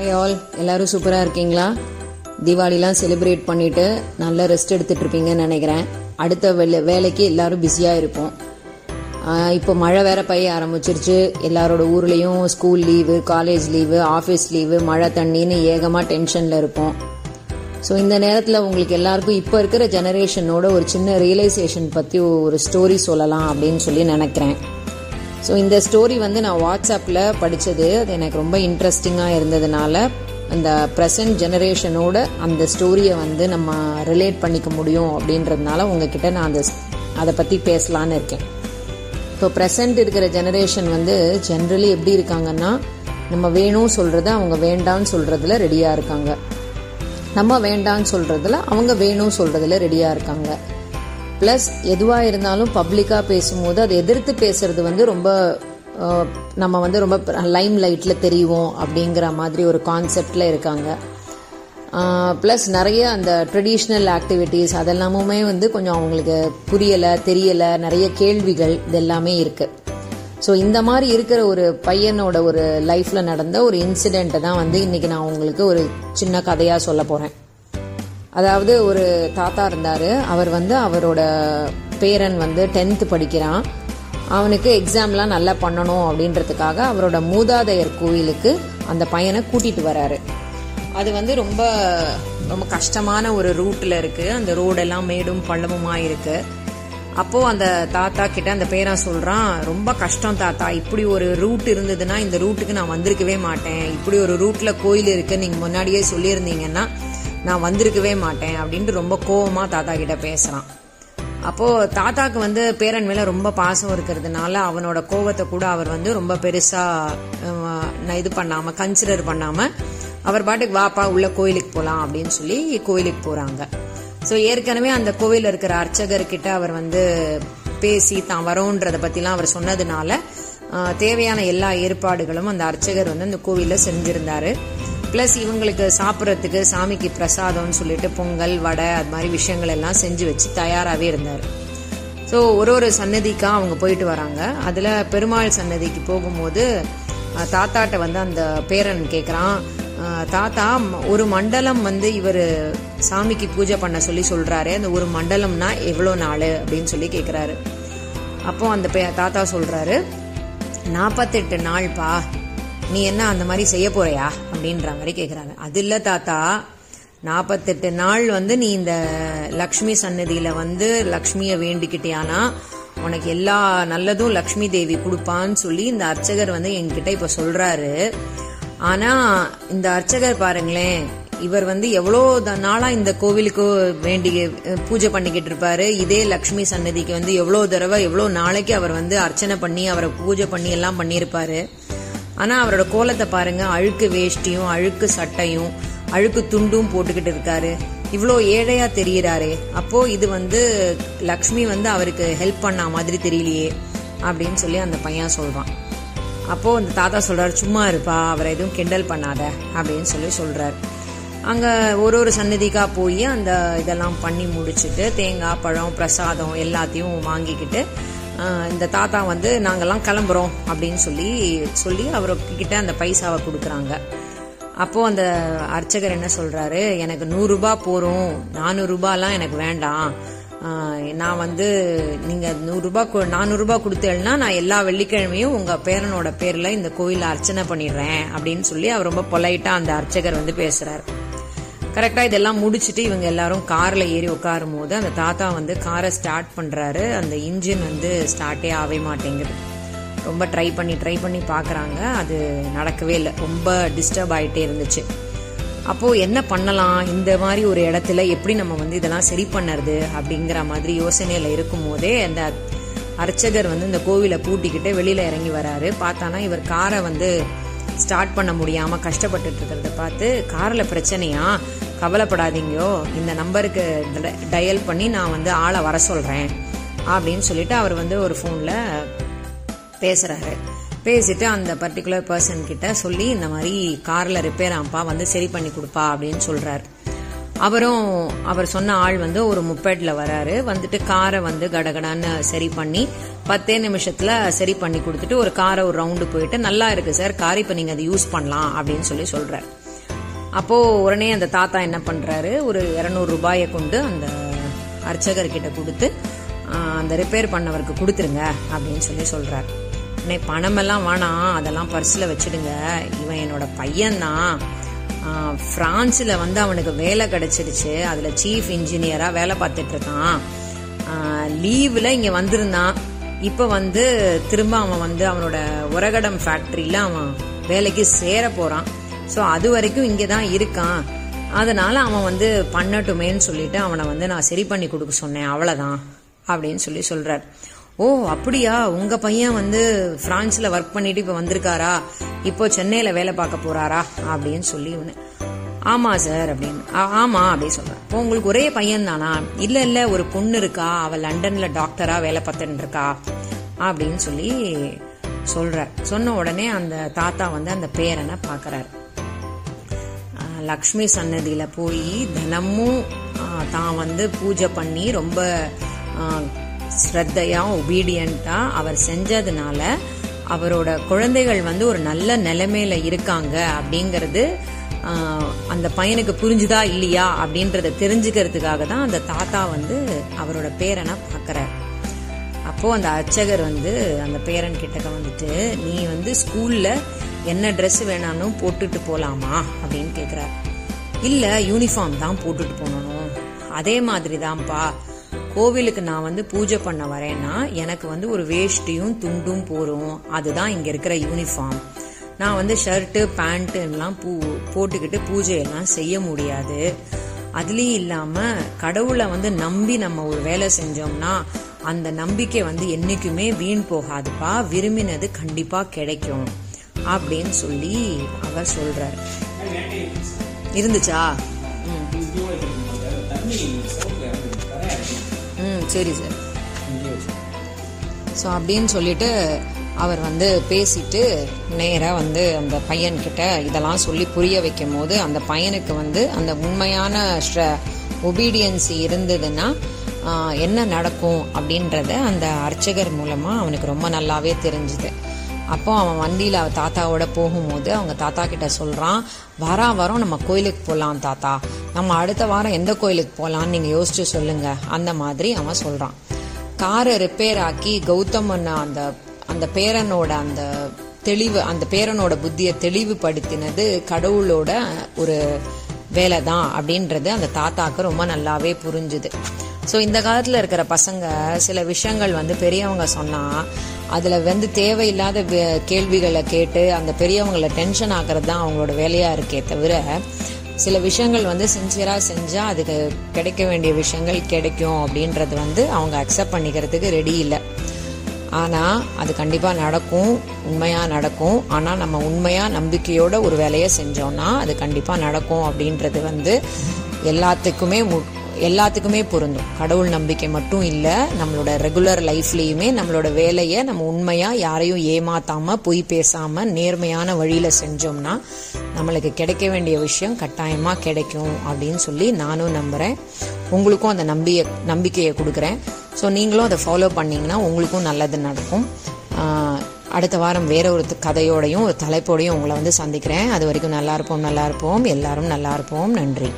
Hi all எல்லாரும் சூப்பராக இருக்கீங்களா? தீபாவளிலாம் செலிப்ரேட் பண்ணிட்டு நல்லா ரெஸ்ட் எடுத்துட்டு இருப்பீங்கன்னு நினைக்கிறேன். அடுத்த வேலை வேலைக்கு எல்லாரும் பிஸியாக இருப்போம். இப்போ மழை வேற பெய்ய ஆரம்பிச்சிருச்சு. எல்லாரோட ஊர்லேயும் school leave college leave office leave மழை தண்ணின்னு ஏகமாக டென்ஷனில் இருப்போம். ஸோ இந்த நேரத்தில் உங்களுக்கு எல்லாருக்கும் இப்போ இருக்கிற ஜெனரேஷனோட ஒரு சின்ன ரியலைசேஷன் பற்றி ஒரு ஸ்டோரி சொல்லலாம் அப்படின்னு சொல்லி நினைக்கிறேன். ஸோ இந்த ஸ்டோரி வந்து நான் வாட்ஸ்அப்பில் படித்தது அது எனக்கு ரொம்ப இன்ட்ரெஸ்டிங்காக இருந்ததுனால அந்த ப்ரெசன்ட் ஜெனரேஷனோட அந்த ஸ்டோரியை வந்து நம்ம ரிலேட் பண்ணிக்க முடியும் அப்படின்றதுனால உங்ககிட்ட நான் அந்த அதை பற்றி பேசலான்னு இருக்கேன். இப்போ ப்ரெசன்ட் இருக்கிற ஜெனரேஷன் வந்து ஜென்ரலி எப்படி இருக்காங்கன்னா நம்ம வேணும் சொல்கிறத அவங்க வேண்டான்னு சொல்கிறதுல ரெடியாக இருக்காங்க. நம்ம வேண்டான்னு சொல்கிறதுல அவங்க வேணும் சொல்கிறதுல ரெடியாக இருக்காங்க. ப்ளஸ் எதுவாக இருந்தாலும் பப்ளிக்காக பேசும்போது அதை எதிர்த்து பேசுறது வந்து ரொம்ப நம்ம வந்து ரொம்ப லைம் லைட்டில் தெரியும் அப்படிங்கிற மாதிரி ஒரு கான்செப்டில் இருக்காங்க. ப்ளஸ் நிறைய அந்த ட்ரெடிஷ்னல் ஆக்டிவிட்டீஸ் அதெல்லாமுமே வந்து கொஞ்சம் அவங்களுக்கு புரியலை தெரியலை நிறைய கேள்விகள் இதெல்லாமே இருக்குது ஸோ இந்த மாதிரி இருக்கிற ஒரு பையனோட ஒரு லைஃப்பில் நடந்த ஒரு இன்சிடெண்ட்டை தான் வந்து இன்றைக்கி நான் உங்களுக்கு ஒரு சின்ன கதையாக சொல்ல போகிறேன் அதாவது ஒரு தாத்தா இருந்தார். அவர் வந்து அவரோட பேரன் வந்து டென்த்து படிக்கிறான். அவனுக்கு எக்ஸாம்லாம் நல்லா பண்ணணும் அப்படின்றதுக்காக அவரோட மூதாதையர் கோயிலுக்கு அந்த பையனை கூட்டிகிட்டு வராரு. அது வந்து ரொம்ப ரொம்ப கஷ்டமான ஒரு ரூட்டில் இருக்குது அந்த ரோடெல்லாம் மேடும் பள்ளமுமாக இருக்குது அப்போ அந்த தாத்தா கிட்ட அந்த பேரா சொல்றான் ரொம்ப கஷ்டம் தாத்தா. இப்படி ஒரு ரூட் இருந்ததுன்னா இந்த ரூட்டுக்கு நான் வந்திருக்கவே மாட்டேன். இப்படி ஒரு ரூட்ல கோயில் இருக்கு. நீங்க முன்னாடியே சொல்லியிருந்தீங்கன்னா நான் வந்திருக்கவே மாட்டேன் அப்படின்ட்டு ரொம்ப கோவமா தாத்தா கிட்ட பேசுறான். அப்போ தாத்தாக்கு வந்து பேரன் மேல ரொம்ப பாசம் இருக்கிறதுனால அவனோட கோவத்தை கூட அவர் வந்து ரொம்ப பெருசா நான் இது பண்ணாம கன்சிடர் பண்ணாம அவர் பாட்டுக்கு வாப்பா உள்ள கோயிலுக்கு போலாம் அப்படின்னு சொல்லி கோயிலுக்கு போறாங்க. ஸோ ஏற்கனவே அந்த கோவிலில் இருக்கிற அர்ச்சகர்கிட்ட அவர் வந்து பேசி தான் வரோன்றத பத்திலாம் அவர் சொன்னதுனால தேவையான எல்லா ஏற்பாடுகளும் அந்த அர்ச்சகர் வந்து அந்த கோவிலில் செஞ்சிருந்தாரு. ப்ளஸ் இவங்களுக்கு சாப்பிட்றதுக்கு சாமிக்கு பிரசாதம்னு சொல்லிட்டு பொங்கல் வடை அது மாதிரி விஷயங்கள் எல்லாம் செஞ்சு வச்சு தயாராகவே இருந்தார். ஸோ ஒரு ஒரு சன்னதிக்கா அவங்க போயிட்டு வராங்க. அதில் பெருமாள் சன்னதிக்கு போகும்போது தாத்தாட்ட வந்து அந்த பேரன் கேட்குறான் தாத்தா ஒரு மண்டலம் வந்து இவர் சாமிக்கு பூஜை பண்ண சொல்லி சொல்கிறாரு அந்த ஒரு மண்டலம்னா எவ்வளோ நாள் அப்படின்னு சொல்லி கேட்குறாரு அப்போ அந்த பே- தாத்தா சொல்கிறாரு நாற்பத்தெட்டு நாள்பா நீ என்ன அந்த மாதிரி செய்ய போறியா? அப்படின்ற மாதிரி கேட்குறாங்க அது இல்லை தாத்தா. நாற்பத்தெட்டு நாள் வந்து நீ இந்த லக்ஷ்மி சன்னதியில் வந்து லக்ஷ்மியை வேண்டிக்கிட்டியானா உனக்கு எல்லா நல்லதும் லக்ஷ்மி தேவி கொடுப்பான்னு சொல்லி இந்த அர்ச்சகர் வந்து என்கிட்ட இப்போ சொல்கிறாரு ஆனால் இந்த அர்ச்சகர் பாருங்களேன் இவர் வந்து எவ்வளோ த- இந்த கோவிலுக்கு வேண்டி பூஜை பண்ணிக்கிட்டு இருப்பாரு. இதே லக்ஷ்மி சன்னதிக்கு வந்து எவ்வளோ தடவை எவ்வளோ நாளைக்கு அவர் வந்து அர்ச்சனை பண்ணி அவரை பூஜை பண்ணி எல்லாம் பண்ணியிருப்பாரு. ஆனால் அவரோட கோலத்தை பாருங்க அழுக்கு வேஷ்டியும் அழுக்கு சட்டையும் அழுக்கு துண்டும் போட்டுக்கிட்டு இருக்காரு. இவ்வளோ ஏழையா தெரியறாரு. அப்போ இது வந்து லக்ஷ்மி வந்து அவருக்கு ஹெல்ப் பண்ண மாதிரி தெரியலையே அப்படின்னு சொல்லி அந்த பையன் சொல்றான். அப்போ அந்த தாத்தா சொல்றாரு சும்மா இருப்பா அவரை எதுவும் கிண்டல் பண்ணாத அப்படின்னு சொல்லி சொல்றாரு. அங்க ஒரு ஒரு சன்னதிக்கா போய் அந்த இதெல்லாம் பண்ணி முடிச்சுட்டு தேங்காய் பழம் பிரசாதம் எல்லாத்தையும் வாங்கிக்கிட்டு இந்த தாத்தா வந்து நாங்கள்லாம் கிளம்புறோம் அப்படின்னு சொல்லி சொல்லி அவர்கிட்ட அந்த பைசாவை கொடுக்குறாங்க. அப்போ அந்த அர்ச்சகர் என்ன சொல்றாரு? எனக்கு நூறுரூபா போறோம் நானூறு எனக்கு வேண்டாம். நான் வந்து நீங்க நூறுரூபா நானூறுரூபா கொடுத்தேன்னா நான் எல்லா வெள்ளிக்கிழமையும் உங்க பேரனோட பேர்ல இந்த கோயில அர்ச்சனை பண்ணிடுறேன் அப்படின்னு சொல்லி அவர் ரொம்ப பொலைட்டா அந்த அர்ச்சகர் வந்து பேசுறாரு. கரெக்டா இதெல்லாம் முடிச்சுட்டு இவங்க எல்லாரும் கார்ல ஏறி உட்காரும் போது அந்த தாத்தா வந்து காரை ஸ்டார்ட் பண்றாரு. அந்த இன்ஜின் வந்து ஸ்டார்ட்டே ஆகவே மாட்டேங்குது. ரொம்ப ட்ரை பண்ணி ட்ரை பண்ணி பார்க்குறாங்க அது நடக்கவே இல்லை. ரொம்ப டிஸ்டர்ப் ஆயிட்டே இருந்துச்சு. அப்போ என்ன பண்ணலாம்? இந்த மாதிரி ஒரு இடத்துல எப்படி நம்ம வந்து இதெல்லாம் சரி பண்ணுறது அப்படிங்கிற மாதிரி யோசனையில இருக்கும் போதே அந்த அர்ச்சகர் வந்து இந்த கோவிலை பூட்டிக்கிட்டு வெளியில இறங்கி வராரு. பார்த்தானா இவர் காரை வந்து ஸ்டார்ட் பண்ண முடியாம கஷ்டப்பட்டுட்டு இருக்கிறத பார்த்து காரில் பிரச்சனையா? கவலைப்படாதீங்கோ இந்த நம்பருக்கு டயல் பண்ணி நான் வந்து ஆளை வர சொல்கிறேன் அப்படின்னு சொல்லிட்டு அவர் வந்து ஒரு ஃபோனில் பேசுகிறாரு பேசிட்டு அந்த பர்டிகுலர் பர்சன் கிட்ட சொல்லி இந்த மாதிரி காரில் ரிப்பேர் ஆம்பா வந்து சரி பண்ணி கொடுப்பா அப்படின்னு சொல்கிறார் அவரும் அவர் சொன்ன ஆள் வந்து ஒரு முப்பேட்டில் வராரு. வந்துட்டு காரை வந்து கடகடான்னு சரி பண்ணி பத்தே நிமிஷத்தில் சரி பண்ணி கொடுத்துட்டு ஒரு காரை ஒரு ரவுண்டு போயிட்டு நல்லா இருக்கு சார் கார் இப்போ நீங்கள் அதை யூஸ் பண்ணலாம் அப்படின்னு சொல்லி சொல்கிறார் அப்போது உடனே அந்த தாத்தா என்ன பண்ணுறாரு ஒரு இரநூறு ரூபாயை கொண்டு அந்த அர்ச்சகர்கிட்ட கொடுத்து அந்த ரிப்பேர் பண்ணவருக்கு கொடுத்துருங்க அப்படின்னு சொல்லி சொல்றாரு. உடனே பணமெல்லாம் வேணாம். அதெல்லாம் பர்ஸில் வச்சிடுங்க. இவன் என்னோட பையன்தான் ஃப்ரான்ஸில் வந்து அவனுக்கு வேலை கிடைச்சிருச்சு அதில் சீஃப் இன்ஜினியராக வேலை பார்த்துட்டு இருக்கான் லீவில் இங்கே வந்திருந்தான். இப்போ வந்து திரும்ப அவன் வந்து அவனோட உரகடம் ஃபேக்ட்ரியில் அவன் வேலைக்கு சேர போகிறான் ஸோ அது வரைக்கும் இங்கே தான் இருக்கான். அதனால் அவன் வந்து பண்ணட்டுமேன்னு சொல்லிட்டு அவனை வந்து நான் சரி பண்ணி கொடுக்க சொன்னேன். அவ்வளோதான் அப்படின்னு சொல்லி சொல்கிறார் ஓ அப்படியா? உங்கள் பையன் வந்து ஃப்ரான்ஸில் ஒர்க் பண்ணிட்டு இப்போ வந்திருக்காரா? இப்போ சென்னையில் வேலை பார்க்க போகிறாரா அப்படின்னு சொல்லி இவனு ஆமாம் சார் அப்படின்னு. "ஆ- அப்படின்னு அப்படி இப்போ உங்களுக்கு ஒரே பையன் தானா? இல்லை இல்லை ஒரு பொண்ணு இருக்கா? அவள் லண்டனில் டாக்டராக வேலை பார்த்துட்டு இருக்கா? அப்படின்னு சொல்லி சொல்கிறார் சொன்ன உடனே அந்த தாத்தா வந்து அந்த பேரனை பார்க்கறாரு. லக்ஷ்மி சன்னதியில் போய் தினமும் தான் வந்து பூஜை பண்ணி ரொம்ப ஸ்ரத்தையாக ஒபீடியண்ட்டாக அவர் செஞ்சதுனால அவரோட குழந்தைகள் வந்து ஒரு நல்ல நிலைமையில இருக்காங்க அப்படிங்கிறது அந்த பையனுக்கு புரிஞ்சுதா இல்லையா அப்படின்றத தெரிஞ்சுக்கிறதுக்காக தான் அந்த தாத்தா வந்து அவரோட பேரனை பார்க்கறாரு அப்போ அந்த அர்ச்சகர் வந்து அந்த பேரன் கிட்டக்க வந்துட்டு நீ வந்து ஸ்கூல்ல என்ன ட்ரெஸ் வேணாலும் போட்டுட்டு போலாமா? அப்படின்னு கேட்குறாரு இல்ல யூனிஃபார்ம் தான் போட்டுட்டு போகணும் அதே மாதிரி தான்ப்பா கோவிலுக்கு நான் வந்து பூஜை பண்ண வரேன்னா எனக்கு வந்து ஒரு வேஷ்டியும் துண்டும் போரும். அதுதான் இங்க இருக்கிற யூனிஃபார்ம் நான் வந்து ஷர்ட்டு பேண்ட்டு எல்லாம் பூ போட்டுக்கிட்டு பூஜையெல்லாம் செய்ய முடியாது. அதுலேயும் இல்லாம கடவுளை வந்து நம்பி நம்ம ஒரு வேலை செஞ்சோம்னா அந்த நம்பிக்கை வந்து என்னைக்குமே வீண் போகாதுப்பா. விரும்பினது கண்டிப்பா கிடைக்கும். அப்படின்னு சொல்லி அவர் சொல்றாரு. இருந்துச்சா? ம். சரி சார். ஸோ அப்படின்னு சொல்லிட்டு அவர் வந்து பேசிட்டு நேராக வந்து அந்த பையன்கிட்ட இதெல்லாம் சொல்லி புரிய வைக்கும் போது அந்த பையனுக்கு வந்து அந்த உண்மையான ஒபீடியன்சி இருந்ததுன்னா என்ன நடக்கும் அப்படின்றத அந்த அர்ச்சகர் மூலமாக அவனுக்கு ரொம்ப நல்லாவே தெரிஞ்சுது. அப்போ அவன் வண்டியில் அவன் தாத்தாவோட போகும்போது அவங்க தாத்தா கிட்ட சொல்கிறான் வாரா வாரம் நம்ம கோயிலுக்கு போகலாம் தாத்தா. நம்ம அடுத்த வாரம் எந்த கோயிலுக்கு போகலான்னு நீங்கள் யோசிச்சு சொல்லுங்க. அந்த மாதிரி அவன் சொல்கிறான் காரை ரிப்பேர் ஆக்கி கௌதமன் அந்த அந்த பேரனோட அந்த தெளிவு அந்த பேரனோட புத்தியை தெளிவுபடுத்தினது கடவுளோட ஒரு வேலை தான் அப்படின்றது அந்த தாத்தாக்கு ரொம்ப நல்லாவே புரிஞ்சுது. ஸோ இந்த காலத்தில் இருக்கிற பசங்க சில விஷயங்கள் வந்து பெரியவங்க சொன்னால் அதில் வந்து தேவையில்லாத வே- கேள்விகளை கேட்டு அந்த பெரியவங்களை டென்ஷன் ஆக்குறது தான் அவங்களோட வேலையாக இருக்கே தவிர சில விஷயங்கள் வந்து சின்சியராக செஞ்சால் அதுக்கு கிடைக்க வேண்டிய விஷயங்கள் கிடைக்கும் அப்படின்றது வந்து அவங்க அக்செப்ட் பண்ணிக்கிறதுக்கு ரெடி இல்லை. ஆனால் அது கண்டிப்பாக நடக்கும் உண்மையாக நடக்கும். ஆனால் நம்ம உண்மையாக நம்பிக்கையோட ஒரு வேலையை செஞ்சோம்னா அது கண்டிப்பாக நடக்கும் அப்படின்றது வந்து எல்லாத்துக்குமே மு- எல்லாத்துக்குமே பொருந்தும். கடவுள் நம்பிக்கை மட்டும் இல்லை நம்மளோட ரெகுலர் லைஃப்லேயுமே நம்மளோட வேலையை நம்ம உண்மையாக யாரையும் ஏமாத்தாம பொய் பேசாம நேர்மையான வழியில் செஞ்சோம்னா நம்மளுக்கு கிடைக்க வேண்டிய விஷயம் கட்டாயமாக கிடைக்கும் அப்படின்னு சொல்லி நானும் நம்புகிறேன் உங்களுக்கும் அந்த நம்பிய நம்பிக்கையை கொடுக்குறேன். ஸோ நீங்களும் அதை ஃபாலோ பண்ணீங்கன்னா உங்களுக்கும் நல்லது நடக்கும். அடுத்த வாரம் வேற ஒரு கதையோடையும் ஒரு தலைப்போடையும் உங்களை வந்து சந்திக்கிறேன். அது வரைக்கும் நல்லா இருப்போம் நல்லா இருப்போம். எல்லாரும் நல்லா இருப்போம். நன்றி.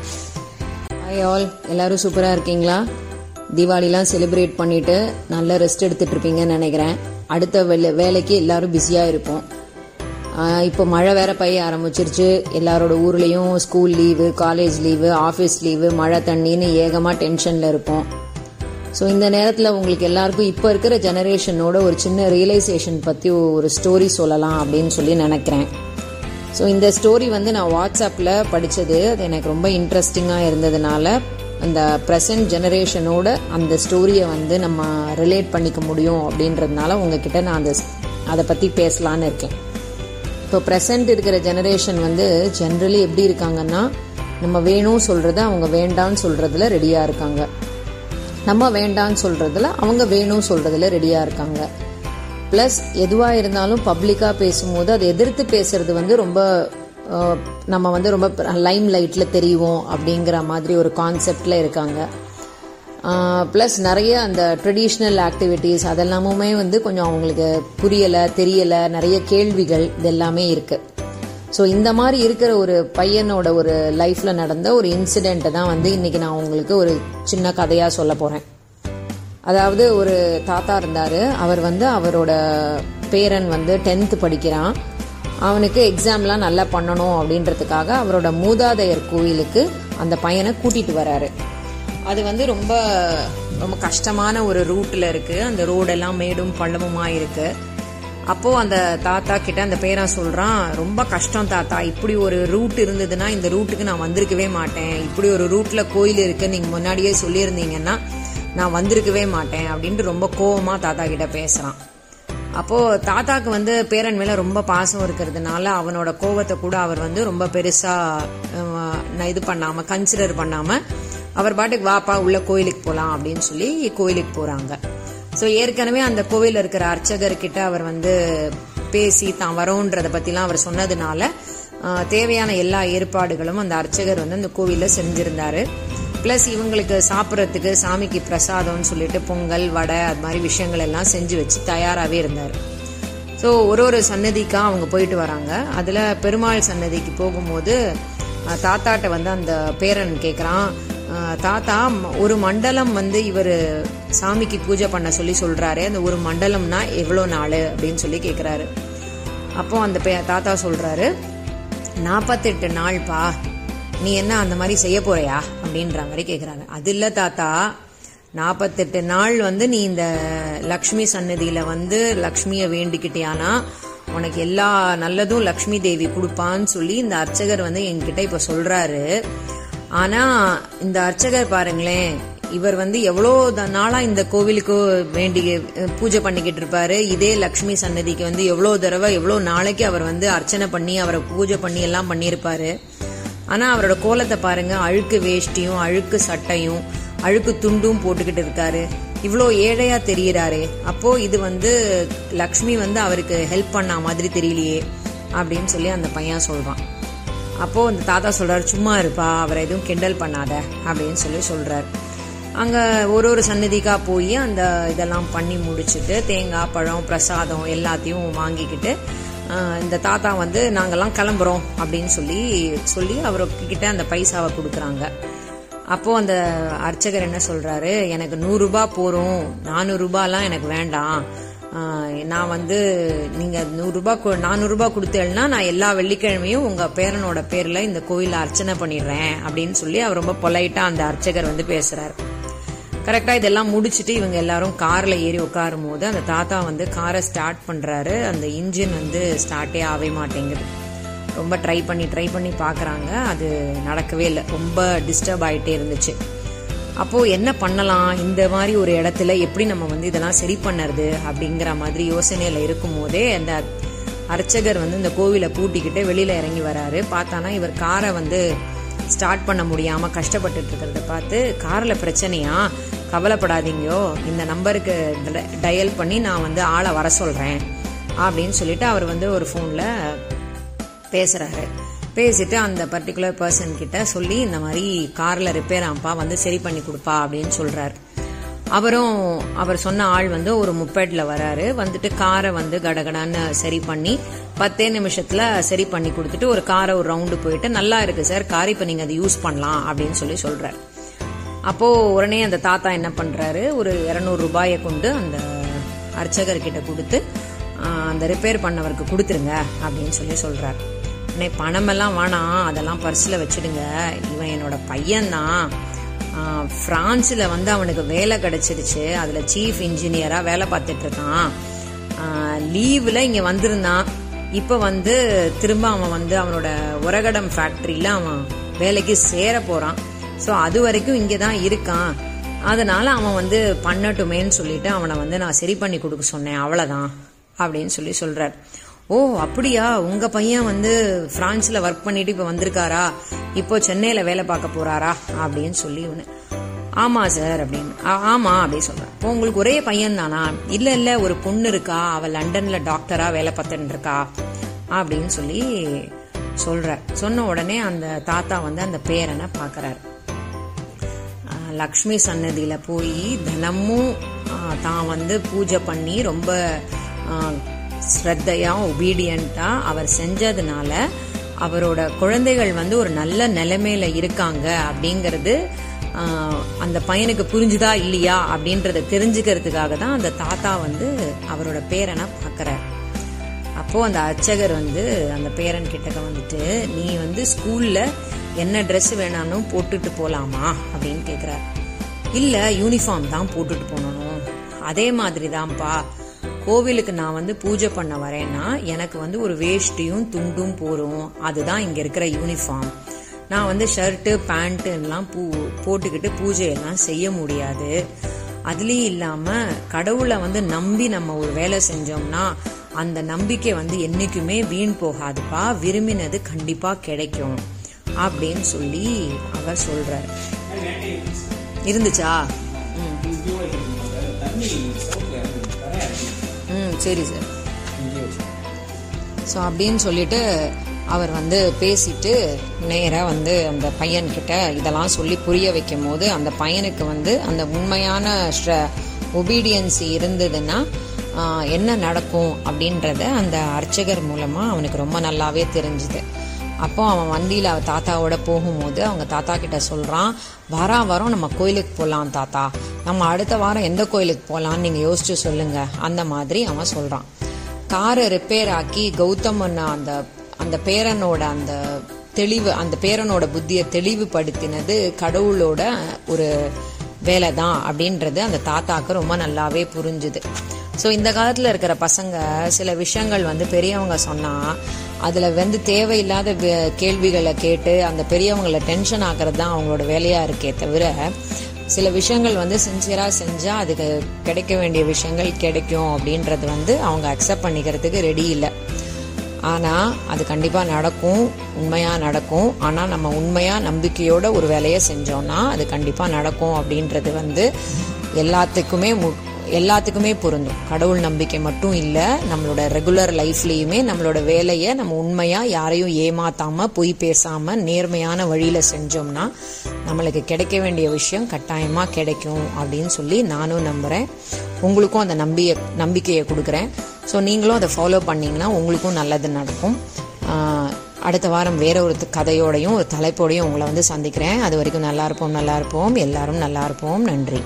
ஹாய் ஆல் எல்லாரும் சூப்பராக இருக்கீங்களா? தீபாவளிலாம் செலிப்ரேட் பண்ணிட்டு நல்ல ரெஸ்ட் எடுத்துட்டு இருப்பீங்கன்னு நினைக்கிறேன். அடுத்த வேலை வேலைக்கு எல்லாரும் பிஸியாக இருப்போம். இப்போ மழை வேற பெய்ய ஆரம்பிச்சிருச்சு. எல்லாரோட ஊர்லேயும் school leave college leave office leave மழை தண்ணின்னு ஏகமாக டென்ஷனில் இருப்போம். ஸோ இந்த நேரத்தில் உங்களுக்கு எல்லாருக்கும் இப்போ இருக்கிற ஜெனரேஷனோட ஒரு சின்ன ரியலைசேஷன் பற்றி ஒரு ஸ்டோரி சொல்லலாம் அப்படின்னு சொல்லி நினைக்கிறேன். ஸோ இந்த ஸ்டோரி வந்து நான் வாட்ஸ்அப்பில் படித்தது அது எனக்கு ரொம்ப இன்ட்ரெஸ்டிங்காக இருந்ததுனால அந்த ப்ரெசன்ட் ஜெனரேஷனோட அந்த ஸ்டோரியை வந்து நம்ம ரிலேட் பண்ணிக்க முடியும் அப்படின்றதுனால உங்ககிட்ட நான் அந்த அதை பற்றி பேசலான்னு இருக்கேன். இப்போ ப்ரெசன்ட் இருக்கிற ஜெனரேஷன் வந்து ஜென்ரலி எப்படி இருக்காங்கன்னா நம்ம வேணும் சொல்கிறத அவங்க வேண்டான்னு சொல்கிறதுல ரெடியாக இருக்காங்க. நம்ம வேண்டான்னு சொல்கிறதுல அவங்க வேணும் சொல்கிறதுல ரெடியாக இருக்காங்க. ப்ளஸ் எதுவாக இருந்தாலும் பப்ளிக்காக பேசும்போது அதை எதிர்த்து பேசுறது வந்து ரொம்ப நம்ம வந்து ரொம்ப லைம் லைட்டில் தெரியும் அப்படிங்கிற மாதிரி ஒரு கான்செப்டில் இருக்காங்க. ப்ளஸ் நிறைய அந்த ட்ரெடிஷ்னல் ஆக்டிவிட்டீஸ் அதெல்லாமுமே வந்து கொஞ்சம் அவங்களுக்கு புரியலை தெரியலை நிறைய கேள்விகள் இதெல்லாமே இருக்குது ஸோ இந்த மாதிரி இருக்கிற ஒரு பையனோட ஒரு லைஃப்பில் நடந்த ஒரு இன்சிடெண்ட்டை தான் வந்து இன்றைக்கி நான் உங்களுக்கு ஒரு சின்ன கதையாக சொல்ல போகிறேன் அதாவது ஒரு தாத்தா இருந்தார். அவர் வந்து அவரோட பேரன் வந்து டென்த்து படிக்கிறான். அவனுக்கு எக்ஸாம்லாம் நல்லா பண்ணணும் அப்படின்றதுக்காக அவரோட மூதாதையர் கோயிலுக்கு அந்த பையனை கூட்டிகிட்டு வராரு. அது வந்து ரொம்ப ரொம்ப கஷ்டமான ஒரு ரூட்டில் இருக்குது அந்த ரோடெல்லாம் மேடும் பள்ளமுமாக இருக்குது அப்போ அந்த தாத்தா கிட்ட அந்த பேரன் சொல்றான் ரொம்ப கஷ்டம் தாத்தா. இப்படி ஒரு ரூட் இருந்ததுன்னா இந்த ரூட்டுக்கு நான் வந்திருக்கவே மாட்டேன். இப்படி ஒரு ரூட்ல கோயில் இருக்கு நீங்க முன்னாடியே சொல்லியிருந்தீங்கன்னா நான் வந்திருக்கவே மாட்டேன் அப்படின்ட்டு ரொம்ப கோவமாக தாத்தா கிட்ட பேசுகிறான் அப்போது தாத்தாக்கு வந்து பேரன் மேலே ரொம்ப பாசம் இருக்கிறதுனால அவனோட கோவத்தை கூட அவர் வந்து ரொம்ப பெருசாக இது பண்ணாமல் கன்சிடர் பண்ணாமல் அவர் பாட்டுக்கு வாப்பா உள்ள கோயிலுக்கு போகலாம் அப்படின்னு சொல்லி கோயிலுக்கு போகிறாங்க ஸோ ஏற்கனவே அந்த கோவிலில் இருக்கிற அர்ச்சகர்கிட்ட அவர் வந்து பேசி தான் வரோன்றத பற்றிலாம் அவர் சொன்னதுனால தேவையான எல்லா ஏற்பாடுகளும் அந்த அர்ச்சகர் வந்து அந்த கோவிலில் செஞ்சிருந்தாரு. ப்ளஸ் இவங்களுக்கு சாப்பிட்றதுக்கு சாமிக்கு பிரசாதம்னு சொல்லிட்டு பொங்கல் வடை அது மாதிரி விஷயங்கள் எல்லாம் செஞ்சு வச்சு தயாராகவே இருந்தார். ஸோ ஒரு ஒரு சன்னதிக்கா அவங்க போயிட்டு வராங்க. அதில் பெருமாள் சன்னதிக்கு போகும்போது தாத்தாட்ட வந்து அந்த பேரன் கேட்குறான் தாத்தா ஒரு மண்டலம் வந்து இவர் சாமிக்கு பூஜை பண்ண சொல்லி சொல்கிறாரு அந்த ஒரு மண்டலம்னா எவ்வளோ நாள் அப்படின்னு சொல்லி கேட்குறாரு அப்போ அந்த பே- தாத்தா சொல்கிறாரு நாற்பத்தெட்டு நாள்பா நீ என்ன அந்த மாதிரி செய்ய போறியா? அப்படின்ற மாதிரி கேக்குறாங்க. அது இல்ல தாத்தா. நாற்பத்தெட்டு நாள் வந்து நீ இந்த லக்ஷ்மி சன்னதியில வந்து லக்ஷ்மியை வேண்டிக்கிட்டியானா உனக்கு எல்லா நல்லதும் லக்ஷ்மி தேவி கொடுப்பான்னு சொல்லி இந்த அர்ச்சகர் வந்து என்கிட்ட இப்ப சொல்றாரு. ஆனா இந்த அர்ச்சகர் பாருங்களேன் இவர் வந்து எவ்வளோ த- நாளா இந்த கோவிலுக்கு வேண்டி பூஜை பண்ணிக்கிட்டு இருப்பாரு. இதே லக்ஷ்மி சன்னதிக்கு வந்து எவ்வளோ தடவை எவ்வளோ நாளைக்கு அவர் வந்து அர்ச்சனை பண்ணி அவரை பூஜை பண்ணி எல்லாம் பண்ணியிருப்பாரு. ஆனா அவரோட கோலத்தை பாருங்க அழுக்கு வேஷ்டியும் அழுக்கு சட்டையும் அழுக்கு துண்டும் போட்டுக்கிட்டு இருக்காரு. இவ்வளோ ஏழையா தெரியறாரு. அப்போ இது வந்து லக்ஷ்மி வந்து அவருக்கு ஹெல்ப் பண்ண மாதிரி தெரியலையே அப்படின்னு சொல்லி அந்த பையன் சொல்றான். அப்போ அந்த தாத்தா சொல்றாரு சும்மா இருப்பா அவரை எதுவும் கிண்டல் பண்ணாத அப்படின்னு சொல்லி சொல்றாரு. அங்க ஒரு ஒரு சன்னதிக்கா போய் அந்த இதெல்லாம் பண்ணி முடிச்சுட்டு தேங்காய் பழம் பிரசாதம் எல்லாத்தையும் வாங்கிக்கிட்டு இந்த தாத்தா வந்து நாங்கெல்லாம் கிளம்புறோம் அப்படின்னு சொல்லி சொல்லி அவர்கிட்ட அந்த பைசாவை கொடுக்குறாங்க. அப்போ அந்த அர்ச்சகர் என்ன சொல்றாரு? எனக்கு நூறுரூபா போறோம். நானூறு எனக்கு வேண்டாம். நான் வந்து நீங்க நூறுரூபா நானூறுரூபா கொடுத்தேன்னா நான் எல்லா வெள்ளிக்கிழமையும் உங்க பேரனோட பேர்ல இந்த கோயில அர்ச்சனை பண்ணிடுறேன் அப்படின்னு சொல்லி அவர் ரொம்ப பொலைட்டா அந்த அர்ச்சகர் வந்து பேசுறாரு. கரெக்டா இதெல்லாம் முடிச்சுட்டு இவங்க எல்லாரும் கார்ல ஏறி உட்காரும் போது அந்த தாத்தா வந்து காரை ஸ்டார்ட் பண்றாரு. அந்த இன்ஜின் வந்து ஸ்டார்ட்டே ஆகவே மாட்டேங்குது. ரொம்ப ட்ரை பண்ணி ட்ரை பண்ணி பார்க்குறாங்க அது நடக்கவே இல்லை. ரொம்ப டிஸ்டர்ப் ஆயிட்டே இருந்துச்சு. அப்போ என்ன பண்ணலாம்? இந்த மாதிரி ஒரு இடத்துல எப்படி நம்ம வந்து இதெல்லாம் சரி பண்ணுறது அப்படிங்கிற மாதிரி யோசனையில இருக்கும் போதே அந்த அர்ச்சகர் வந்து இந்த கோவிலை பூட்டிக்கிட்டு வெளியில இறங்கி வராரு. பார்த்தானா இவர் காரை வந்து ஸ்டார்ட் பண்ண முடியாம கஷ்டப்பட்டுட்டு இருக்கிறத பார்த்து கார்ல பிரச்சனையா? கவலைப்படாதீங்கோ. இந்த நம்பருக்கு டயல் பண்ணி நான் வந்து ஆளை வர சொல்றேன். அப்படின்னு சொல்லிட்டு அவர் வந்து ஒரு ஃபோன்ல பேசுறாரு. பேசிட்டு அந்த பர்டிகுலர் பர்சன் கிட்ட சொல்லி இந்த மாதிரி கார்ல ரிப்பேர் ஆம்பா வந்து சரி பண்ணி கொடுப்பா அப்படின்னு சொல்றாரு. அவரும் அவர் சொன்ன ஆள் வந்து ஒரு முப்பேட்ல வராரு. வந்துட்டு காரை வந்து கடகடான்னு சரி பண்ணி பத்தே நிமிஷத்துல சரி பண்ணி கொடுத்துட்டு ஒரு காரை ஒரு ரவுண்டு போயிட்டு நல்லா இருக்கு சார் கார் இப்ப நீங்க அதை யூஸ் பண்ணலாம் அப்படின்னு சொல்லி சொல்றாரு. அப்போ உடனே அந்த தாத்தா என்ன பண்றாரு ஒரு இருநூறு ரூபாயை கொண்டு அந்த அர்ச்சகர் கிட்ட கொடுத்து அந்த ரிப்பேர் பண்ணவருக்கு கொடுத்துருங்க அப்படின்னு சொல்லி சொல்றாரு. உடனே பணமெல்லாம் வேணாம் அதெல்லாம் பர்ஸ்ல வச்சிடுங்க. இவன் என்னோட பையன்தான். ஃப்ரான்ஸில் வந்து அவனுக்கு வேலை கிடைச்சிருச்சு. அதில் சீஃப் இன்ஜினியராக வேலை பார்த்துட்டு இருக்கான். இங்கே வந்திருந்தான். இப்ப வந்து திரும்ப அவன் வந்து அவனோட உரகடம் ஃபேக்டரியில அவன் வேலைக்கு சேர போறான். ஸோ அது வரைக்கும் இங்கே தான் இருக்கான். அதனால அவன் வந்து பண்ணட்டுமேன்னு சொல்லிட்டு அவனை வந்து நான் சரி பண்ணி கொடுக்க சொன்னேன். அவ்வளோதான் அப்படின்னு சொல்லி சொல்றார். ஓ அப்படியா? உங்க பையன் வந்து பிரான்ஸ்ல ஒர்க் பண்ணிட்டு இப்ப வந்திருக்காரா? இப்போ சென்னையில வேலை பார்க்க போறாரா? அப்படின்னு சொல்லி இவனு ஆமா சார் அப்படின்னு. ஆமா அப்படின்னு சொல்றேன். இப்போ உங்களுக்கு ஒரே பையன் தானா? இல்ல இல்ல ஒரு பொண்ணு இருக்கா? அவ லண்டன்ல டாக்டரா வேலை பார்த்துட்டு இருக்கா அப்படின்னு சொல்லி சொல்ற சொன்ன உடனே அந்த தாத்தா வந்து அந்த பேரனை பாக்குறாரு லக்ஷ்மி சன்னதியில போய் தினமும் ஆஹ் தான் வந்து பூஜை பண்ணி ரொம்ப ஆஹ் ஸ்ரத்தையா ஒபீடியண்டா அவர் செஞ்சதுனால அவரோட குழந்தைகள் வந்து ஒரு நல்ல நிலைமையில இருக்காங்க அப்படிங்கிறது அந்த பையனுக்கு புரிஞ்சுதா இல்லையா அப்படின்றத தெரிஞ்சுக்கிறதுக்காக தான் அந்த தாத்தா வந்து அவரோட பேரனை பார்க்கறாரு அப்போ அந்த அர்ச்சகர் வந்து அந்த பேரன் கிட்டக்க வந்துட்டு நீ வந்து ஸ்கூல்ல என்ன ட்ரெஸ் வேணாலும் போட்டுட்டு போலாமா? அப்படின்னு கேக்குறாரு. இல்ல யூனிஃபார்ம் தான் போட்டுட்டு போனணும். அதே மாதிரி தான்ப்பா. கோவிலுக்கு நான் வந்து பூஜை பண்ண வரேன்னா எனக்கு வந்து ஒரு வேஷ்டியும் துண்டும் போரும். அதுதான் இங்க இருக்கிற யூனிஃபார்ம் நான் வந்து ஷர்ட்டு பேண்ட் எல்லாம் பூ போட்டுக்கிட்டு பூஜையெல்லாம் செய்ய முடியாது. அதுலயும் இல்லாம கடவுளை வந்து நம்பி நம்ம ஒரு வேலை செஞ்சோம்னா அந்த நம்பிக்கை வந்து என்னைக்குமே வீண் போகாதுப்பா. விரும்பினது கண்டிப்பா கிடைக்கும். அப்படின்னு சொல்லி அவர் சொல்றாரு. இருந்துச்சா? ம். சரி சார். ஸோ அப்படின்னு சொல்லிட்டு அவர் வந்து பேசிட்டு நேராக வந்து அந்த பையன்கிட்ட இதெல்லாம் சொல்லி புரிய வைக்கும் போது அந்த பையனுக்கு வந்து அந்த உண்மையான ஒபீடியன்ஸ் இருந்ததுன்னா என்ன நடக்கும் அப்படின்றத அந்த அர்ச்சகர் மூலமாக அவனுக்கு ரொம்ப நல்லாவே தெரிஞ்சுது. அப்போ அவன் வண்டியில் அவன் தாத்தாவோட போகும்போது அவங்க தாத்தா கிட்ட சொல்கிறான் வாரா வாரம் நம்ம கோயிலுக்கு போகலாம் தாத்தா. நம்ம அடுத்த வாரம் எந்த கோயிலுக்கு போகலான்னு நீங்கள் யோசிச்சு சொல்லுங்க. அந்த மாதிரி அவன் சொல்கிறான் காரை ரிப்பேர் ஆக்கி கௌதமன் அந்த அந்த பேரனோட அந்த தெளிவு அந்த பேரனோட புத்தியை தெளிவுபடுத்தினது கடவுளோட ஒரு வேலை தான் அப்படின்றது அந்த தாத்தாக்கு ரொம்ப நல்லாவே புரிஞ்சுது. ஸோ இந்த காலத்தில் இருக்கிற பசங்க சில விஷயங்கள் வந்து பெரியவங்க சொன்னால் அதில் வந்து தேவையில்லாத வே- கேள்விகளை கேட்டு அந்த பெரியவங்களை டென்ஷன் ஆக்கிறது தான் அவங்களோட வேலையாக இருக்கே தவிர சில விஷயங்கள் வந்து சின்சியராக செஞ்சால் அதுக்கு கிடைக்க வேண்டிய விஷயங்கள் கிடைக்கும் அப்படின்றது வந்து அவங்க அக்செப்ட் பண்ணிக்கிறதுக்கு ரெடி இல்லை. ஆனால் அது கண்டிப்பாக நடக்கும் உண்மையாக நடக்கும். ஆனால் நம்ம உண்மையாக நம்பிக்கையோட ஒரு வேலையை செஞ்சோம்னா அது கண்டிப்பாக நடக்கும் அப்படின்றது வந்து எல்லாத்துக்குமே மு- எல்லாத்துக்குமே பொருந்தும். கடவுள் நம்பிக்கை மட்டும் இல்லை நம்மளோட ரெகுலர் லைஃப்லேயுமே நம்மளோட வேலையை நம்ம உண்மையாக யாரையும் ஏமாத்தாம பொய் பேசாம நேர்மையான வழியில் செஞ்சோம்னா நம்மளுக்கு கிடைக்க வேண்டிய விஷயம் கட்டாயமாக கிடைக்கும் அப்படின்னு சொல்லி நானும் நம்புகிறேன் உங்களுக்கும் அந்த நம்பிய நம்பிக்கையை கொடுக்குறேன். ஸோ நீங்களும் அதை ஃபாலோ பண்ணீங்கன்னா உங்களுக்கும் நல்லது நடக்கும். அடுத்த வாரம் வேற ஒரு கதையோடையும் ஒரு தலைப்போடையும் உங்களை வந்து சந்திக்கிறேன். அது வரைக்கும் நல்லா இருப்போம் நல்லா இருப்போம். எல்லாரும் நல்லா இருப்போம். நன்றி.